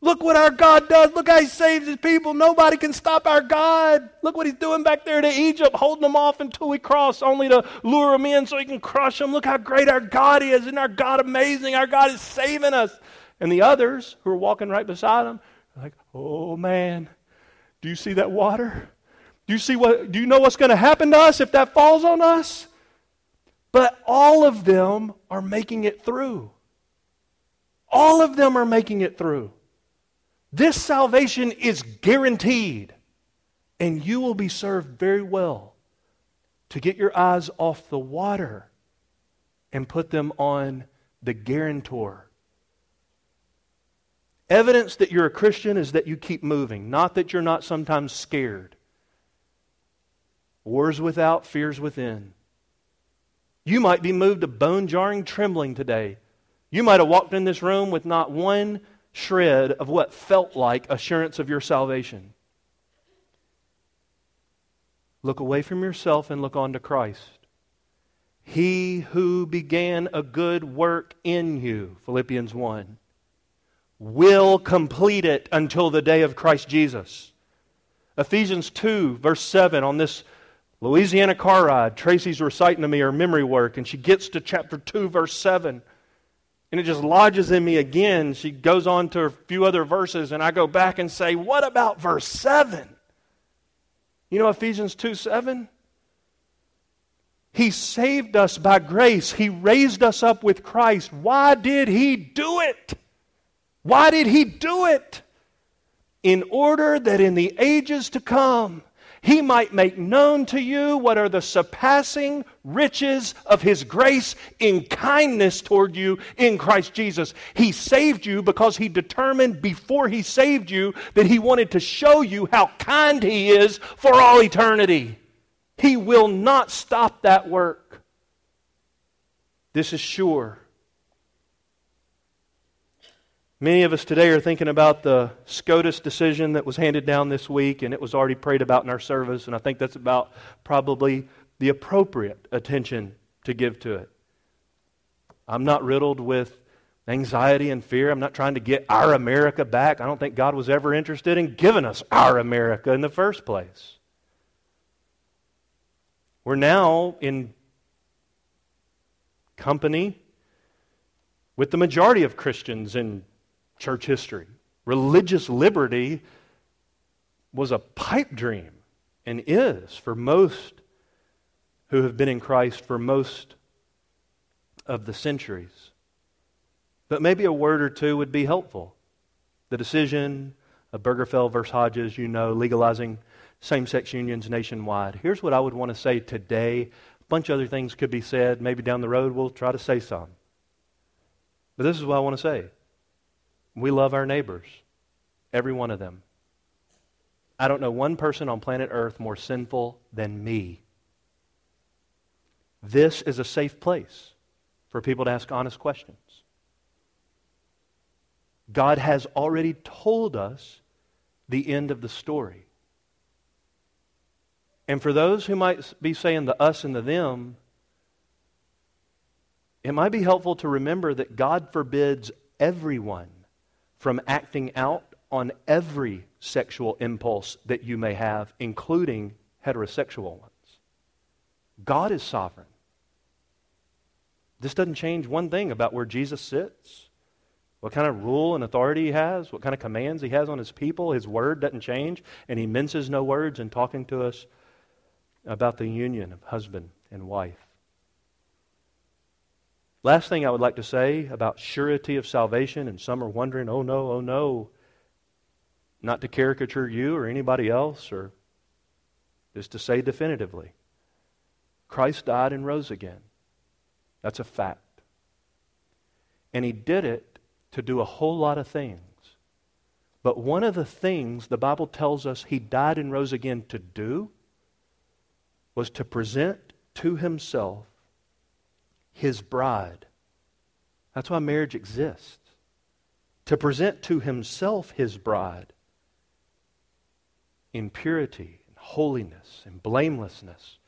Look what our God does. Look how he saves his people. Nobody can stop our God. Look what he's doing back there to Egypt, holding them off until we cross, only to lure them in so he can crush them. Look how great our God is. Isn't our God amazing? Our God is saving us. And the others who are walking right beside him are like, Oh man, do you see that water? Do you see what do you know what's going to happen to us if that falls on us? But all of them are making it through. All of them are making it through. This salvation is guaranteed, and you will be served very well to get your eyes off the water and put them on the guarantor. Evidence that you're a Christian is that you keep moving, not that you're not sometimes scared. Wars without, fears within. You might be moved to bone jarring trembling today. You might have walked in this room with not one shred of what felt like assurance of your salvation. Look away from yourself and look on to Christ. He who began a good work in you, Philippians 1, will complete it until the day of Christ Jesus. Ephesians 2, verse 7, on this Louisiana car ride, Tracy's reciting to me her memory work, and she gets to chapter 2, verse 7. And it just lodges in me again. She goes on to a few other verses, and I go back and say, What about verse 7? You know Ephesians 2 7? He saved us by grace. He raised us up with Christ. Why did He do it? Why did He do it? In order that in the ages to come, he might make known to you what are the surpassing riches of His grace in kindness toward you in Christ Jesus. He saved you because He determined before He saved you that He wanted to show you how kind He is for all eternity. He will not stop that work. This is sure. Many of us today are thinking about the SCOTUS decision that was handed down this week, and it was already prayed about in our service, and I think that's about probably the appropriate attention to give to it. I'm not riddled with anxiety and fear. I'm not trying to get our America back. I don't think God was ever interested in giving us our America in the first place. We're now in company with the majority of Christians in church history. Religious liberty was a pipe dream and is for most who have been in Christ for most of the centuries. But maybe a word or two would be helpful. The decision of Obergefell versus Hodges, you know, legalizing same sex unions nationwide. Here's what I would want to say today. A bunch of other things could be said. Maybe down the road we'll try to say some. But this is what I want to say we love our neighbors, every one of them. I don't know one person on planet Earth more sinful than me. This is a safe place for people to ask honest questions. God has already told us the end of the story. And for those who might be saying the us and the them, it might be helpful to remember that God forbids everyone from acting out on every sexual impulse that you may have, including heterosexual ones. God is sovereign. This doesn't change one thing about where Jesus sits what kind of rule and authority he has, what kind of commands he has on his people. His word doesn't change, and he minces no words in talking to us about the union of husband and wife. Last thing I would like to say about surety of salvation, and some are wondering, oh no, oh no, not to caricature you or anybody else, or just to say definitively Christ died and rose again. That's a fact. And he did it to do a whole lot of things. But one of the things the Bible tells us he died and rose again to do was to present to himself his bride. That's why marriage exists. To present to himself his bride in purity and holiness and blamelessness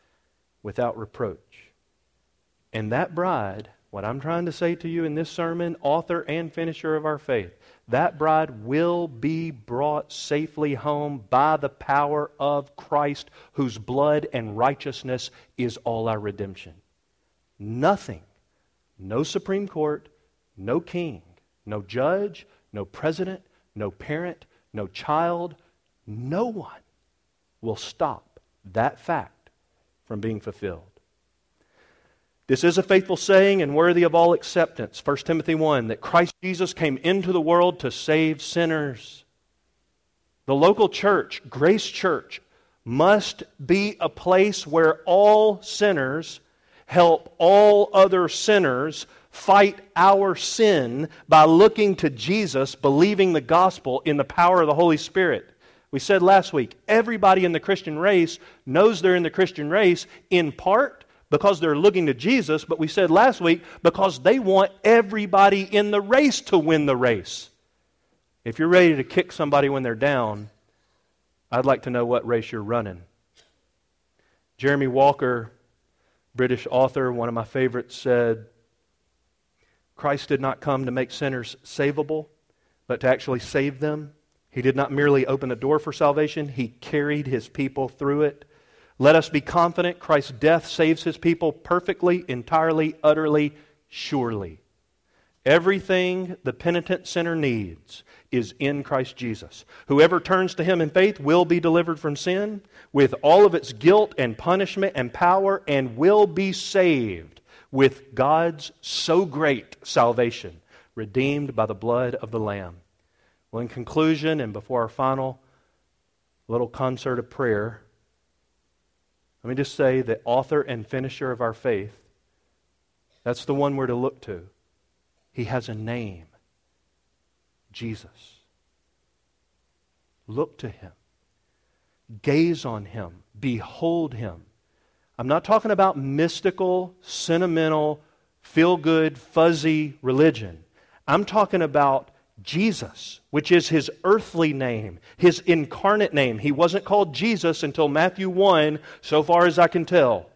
without reproach. And that bride what I'm trying to say to you in this sermon, author and finisher of our faith, that bride will be brought safely home by the power of Christ, whose blood and righteousness is all our redemption. Nothing, no Supreme Court, no king, no judge, no president, no parent, no child, no one will stop that fact from being fulfilled. This is a faithful saying and worthy of all acceptance. 1 Timothy 1 that Christ Jesus came into the world to save sinners. The local church, Grace Church, must be a place where all sinners help all other sinners fight our sin by looking to Jesus, believing the gospel in the power of the Holy Spirit. We said last week, everybody in the Christian race knows they're in the Christian race in part because they're looking to Jesus, but we said last week because they want everybody in the race to win the race. If you're ready to kick somebody when they're down, I'd like to know what race you're running. Jeremy Walker, British author, one of my favorites, said Christ did not come to make sinners savable, but to actually save them. He did not merely open the door for salvation, he carried his people through it. Let us be confident Christ's death saves his people perfectly, entirely, utterly, surely. Everything the penitent sinner needs is in Christ Jesus. Whoever turns to him in faith will be delivered from sin with all of its guilt and punishment and power and will be saved with God's so great salvation, redeemed by the blood of the Lamb. Well, in conclusion, and before our final little concert of prayer, let me just say the author and finisher of our faith, that's the one we're to look to. He has a name Jesus. Look to him, gaze on him, behold him. I'm not talking about mystical, sentimental, feel good, fuzzy religion. I'm talking about Jesus, which is his earthly name, his incarnate name. He wasn't called Jesus until Matthew 1, so far as I can tell.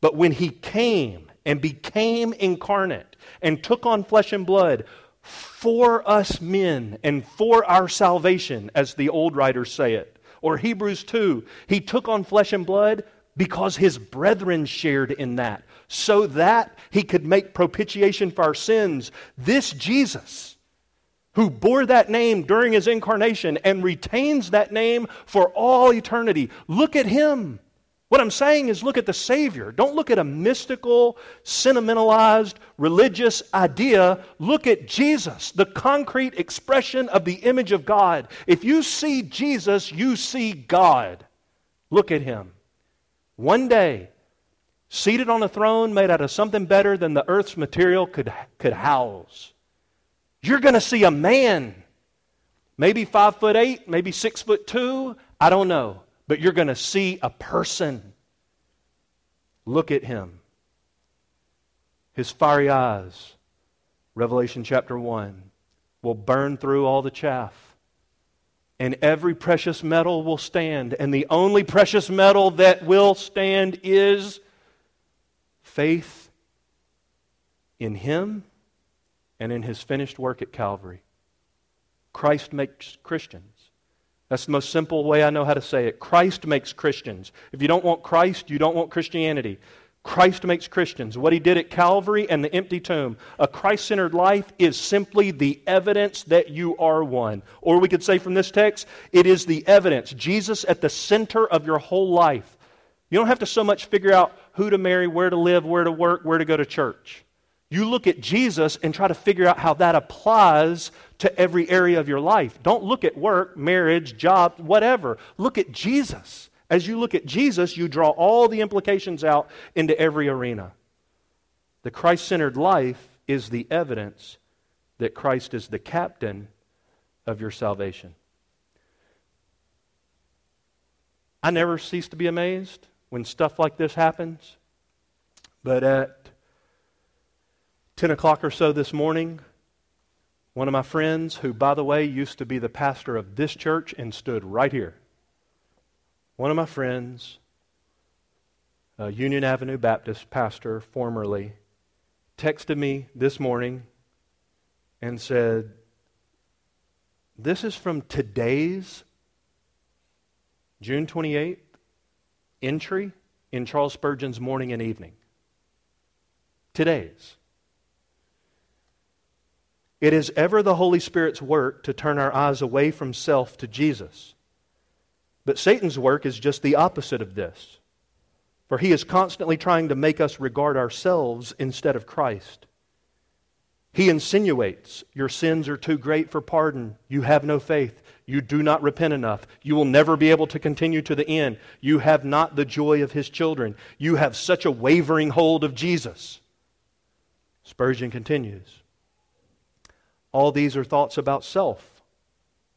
But when he came and became incarnate and took on flesh and blood for us men and for our salvation, as the old writers say it, or Hebrews 2, he took on flesh and blood because his brethren shared in that, so that he could make propitiation for our sins. This Jesus, who bore that name during his incarnation and retains that name for all eternity, look at him. What I'm saying is look at the Savior. Don't look at a mystical, sentimentalized, religious idea. Look at Jesus, the concrete expression of the image of God. If you see Jesus, you see God. Look at him. One day, seated on a throne made out of something better than the earth's material could, could house. You're going to see a man, maybe five foot eight, maybe six foot two, I don't know but you're going to see a person. Look at him. His fiery eyes, Revelation chapter 1, will burn through all the chaff. And every precious metal will stand. And the only precious metal that will stand is faith in him and in his finished work at Calvary. Christ makes Christians. That's the most simple way I know how to say it. Christ makes Christians. If you don't want Christ, you don't want Christianity. Christ makes Christians. What he did at Calvary and the empty tomb. A Christ centered life is simply the evidence that you are one. Or we could say from this text, it is the evidence. Jesus at the center of your whole life. You don't have to so much figure out who to marry, where to live, where to work, where to go to church. You look at Jesus and try to figure out how that applies to every area of your life. Don't look at work, marriage, job, whatever. Look at Jesus. As you look at Jesus, you draw all the implications out into every arena. The Christ centered life is the evidence that Christ is the captain of your salvation. I never cease to be amazed when stuff like this happens, but at 10 o'clock or so this morning, one of my friends, who, by the way, used to be the pastor of this church and stood right here, one of my friends, a Union Avenue Baptist pastor formerly, texted me this morning and said, This is from today's June 28th entry in Charles Spurgeon's Morning and Evening. Today's. It is ever the Holy Spirit's work to turn our eyes away from self to Jesus. But Satan's work is just the opposite of this. For he is constantly trying to make us regard ourselves instead of Christ. He insinuates your sins are too great for pardon. You have no faith. You do not repent enough. You will never be able to continue to the end. You have not the joy of his children. You have such a wavering hold of Jesus. Spurgeon continues all these are thoughts about self.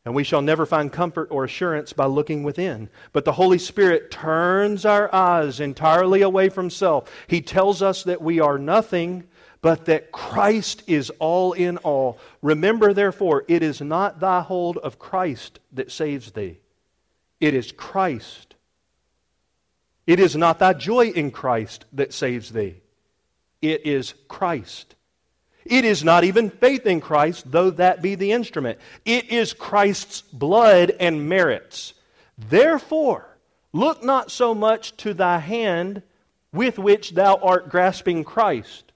And we shall never find comfort or assurance by looking within. But the Holy Spirit turns our eyes entirely away from self. He tells us that we are nothing, but that Christ is all in all. Remember, therefore, it is not thy hold of Christ that saves thee, it is Christ. It is not thy joy in Christ that saves thee, it is Christ. It is not even faith in Christ, though that be the instrument. It is Christ's blood and merits. Therefore, look not so much to thy hand with which thou art grasping Christ,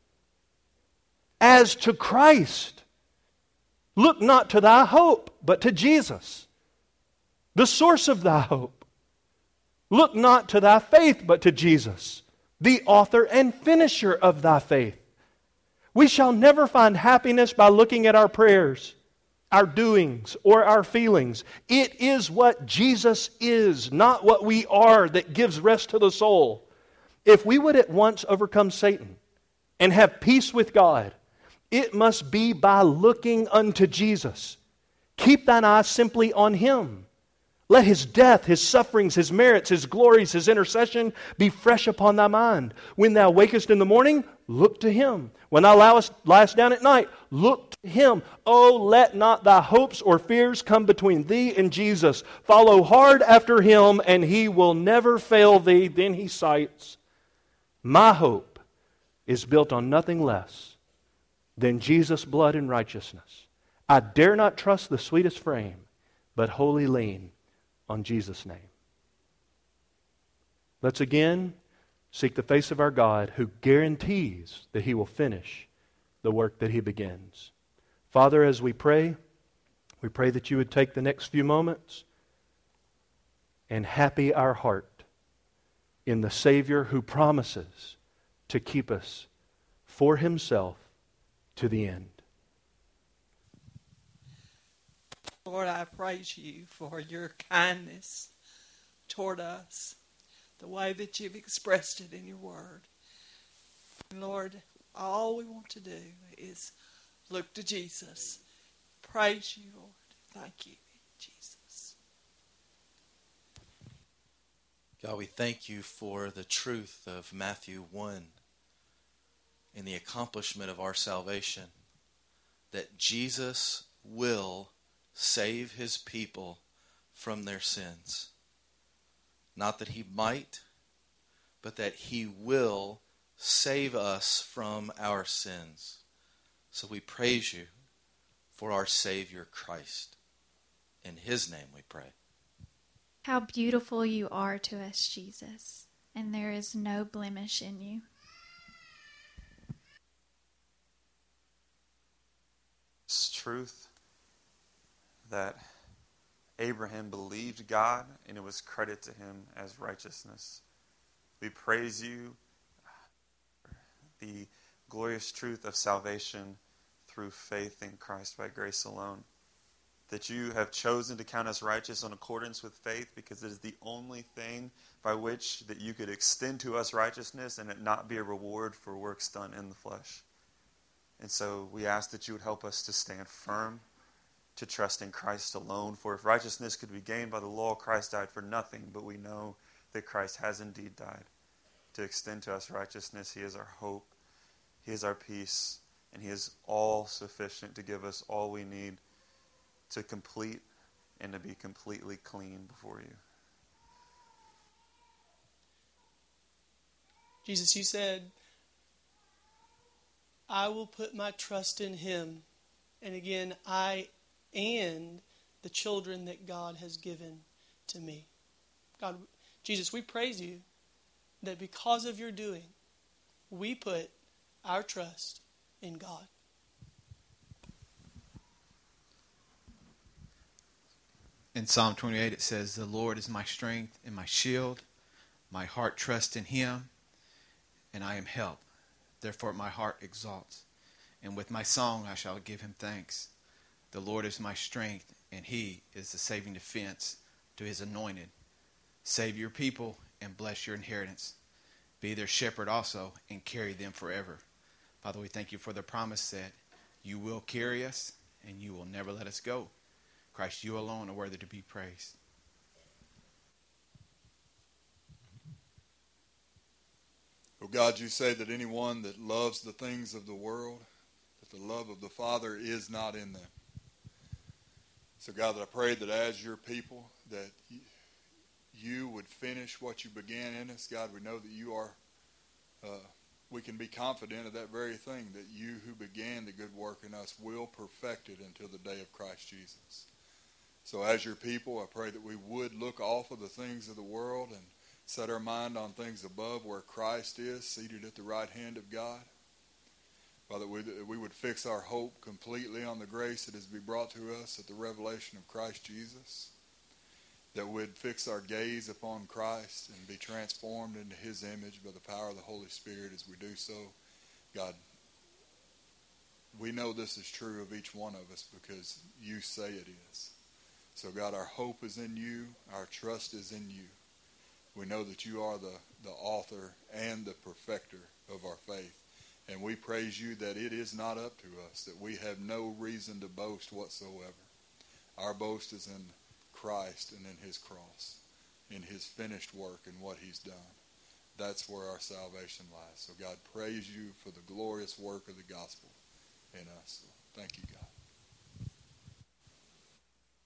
as to Christ. Look not to thy hope, but to Jesus, the source of thy hope. Look not to thy faith, but to Jesus, the author and finisher of thy faith. We shall never find happiness by looking at our prayers, our doings, or our feelings. It is what Jesus is, not what we are, that gives rest to the soul. If we would at once overcome Satan and have peace with God, it must be by looking unto Jesus. Keep thine eyes simply on Him. Let his death, his sufferings, his merits, his glories, his intercession be fresh upon thy mind. When thou wakest in the morning, look to him. When thou liest, down at night, look to him. Oh, let not thy hopes or fears come between thee and Jesus. Follow hard after him, and he will never fail thee. Then he cites, My hope is built on nothing less than Jesus' blood and righteousness. I dare not trust the sweetest frame, but wholly lean on Jesus' name. Let's again seek the face of our God who guarantees that he will finish the work that he begins. Father, as we pray, we pray that you would take the next few moments and happy our heart in the Savior who promises to keep us for himself to the end. Lord, I praise you for your kindness toward us, the way that you've expressed it in your word. Lord, all we want to do is Look to Jesus. Praise you, Lord. Thank you, Jesus. God, we thank you for the truth of Matthew 1 in the accomplishment of our salvation that Jesus will save his people from their sins. Not that he might, but that he will save us from our sins. So we praise you for our Savior Christ. In his name we pray. How beautiful you are to us, Jesus, and there is no blemish in you. It's truth that Abraham believed God and it was credit to him as righteousness. We praise you, the glorious truth of salvation through faith in Christ by grace alone. That you have chosen to count us righteous in accordance with faith because it is the only thing by which that you could extend to us righteousness and it not be a reward for works done in the flesh. And so we ask that you would help us to stand firm, to trust in Christ alone. For if righteousness could be gained by the law, Christ died for nothing, but we know that Christ has indeed died to extend to us righteousness. He is our hope, He is our peace, and He is all sufficient to give us all we need to complete and to be completely clean before you. Jesus, you said, I will put my trust in Him. And again, I and the children that God has given to me. God, Jesus, we praise you that because of your doing, we put our trust in God. In Psalm 28, it says, The Lord is my strength and my shield. My heart trusts in him, and I am helped. Therefore, my heart exalts. And with my song I shall give him thanks. The Lord is my strength, and he is the saving defense to his anointed. Save your people and bless your inheritance. Be their shepherd also, and carry them forever. Father, we thank you for the promise that you will carry us and you will never let us go. Christ, you alone are worthy to be praised. Oh God, you say that anyone that loves the things of the world, that the love of the Father is not in them. So God, that I pray that as your people, that you would finish what you began in us. God, we know that you are uh, we can be confident of that very thing that you who began the good work in us will perfect it until the day of Christ Jesus. So, as your people, I pray that we would look off of the things of the world and set our mind on things above where Christ is, seated at the right hand of God. Father, we, would fix our hope completely on the grace that is to be brought to us at the revelation of Christ Jesus that we'd fix our gaze upon Christ and be transformed into his image by the power of the Holy Spirit as we do so. God, we know this is true of each one of us because you say it is. So, God, our hope is in you, our trust is in you. We know that you are the, the author and the perfecter of our faith. And we praise you that it is not up to us, that we have no reason to boast whatsoever. Our boast is in Christ and in his cross, in his finished work and what he's done. That's where our salvation lies. So God, praise you for the glorious work of the gospel in us. Thank you, God.